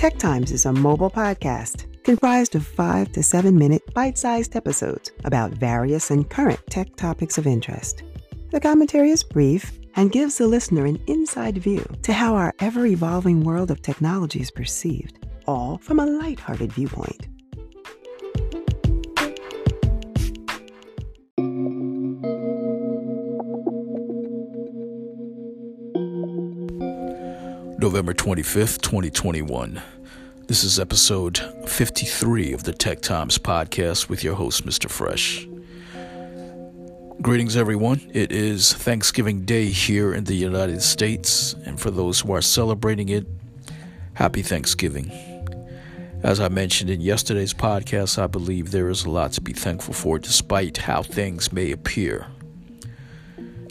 Tech Times is a mobile podcast comprised of five to seven minute bite sized episodes about various and current tech topics of interest. The commentary is brief and gives the listener an inside view to how our ever evolving world of technology is perceived, all from a lighthearted viewpoint. November 25th, 2021. This is episode 53 of the Tech Times podcast with your host, Mr. Fresh. Greetings, everyone. It is Thanksgiving Day here in the United States, and for those who are celebrating it, happy Thanksgiving. As I mentioned in yesterday's podcast, I believe there is a lot to be thankful for despite how things may appear.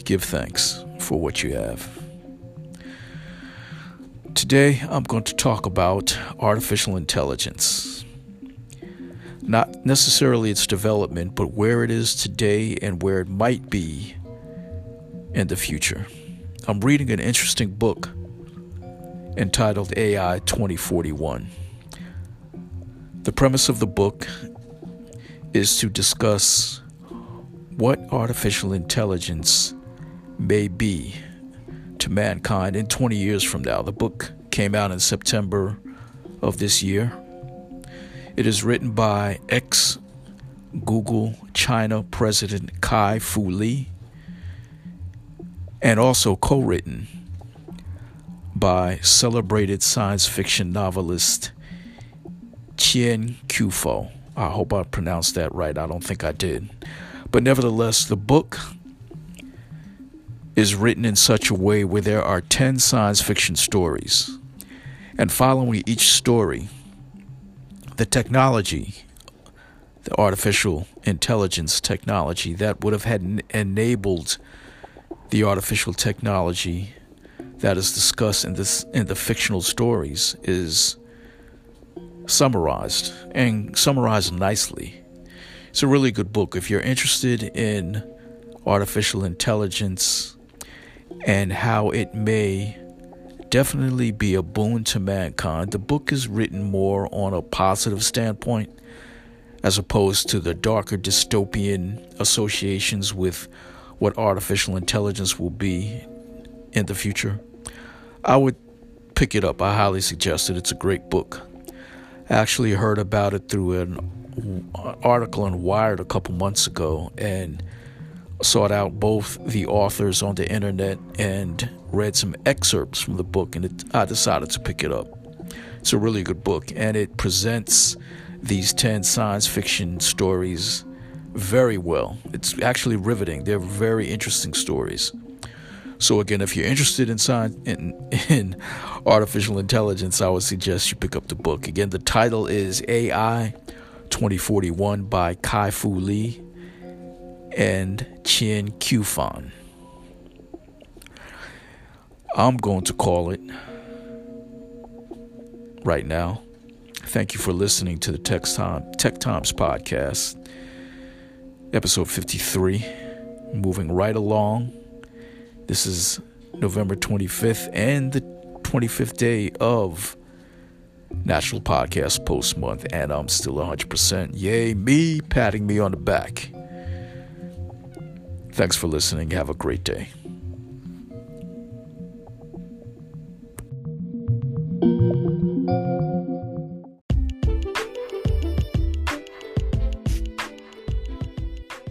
Give thanks for what you have. Today, I'm going to talk about artificial intelligence. Not necessarily its development, but where it is today and where it might be in the future. I'm reading an interesting book entitled AI 2041. The premise of the book is to discuss what artificial intelligence may be to mankind in 20 years from now. The book came out in September of this year. It is written by ex Google China President Kai Fu Lee and also co written by celebrated science fiction novelist Chien Kufo. I hope I pronounced that right. I don't think I did. But nevertheless, the book is written in such a way where there are 10 science fiction stories. And following each story, the technology, the artificial intelligence technology that would have had enabled the artificial technology that is discussed in this in the fictional stories is summarized and summarized nicely. It's a really good book if you're interested in artificial intelligence and how it may definitely be a boon to mankind. The book is written more on a positive standpoint as opposed to the darker dystopian associations with what artificial intelligence will be in the future. I would pick it up. I highly suggest it. It's a great book. I actually heard about it through an article in Wired a couple months ago and sought out both the authors on the internet and read some excerpts from the book, and it, I decided to pick it up. It's a really good book, and it presents these 10 science fiction stories very well. It's actually riveting. They're very interesting stories. So again, if you're interested in science in, in artificial intelligence, I would suggest you pick up the book. Again, the title is AI 2041 by Kai Fu Lee and Chien Kufan. I'm going to call it right now. Thank you for listening to the Tech, Time, Tech Times podcast, episode 53. Moving right along. This is November 25th and the 25th day of National Podcast Post Month, and I'm still 100%. Yay, me patting me on the back. Thanks for listening. Have a great day.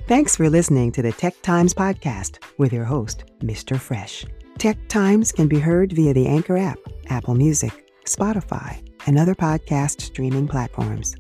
Thanks for listening to the Tech Times podcast with your host, Mr. Fresh. Tech Times can be heard via the Anchor app, Apple Music, Spotify, and other podcast streaming platforms.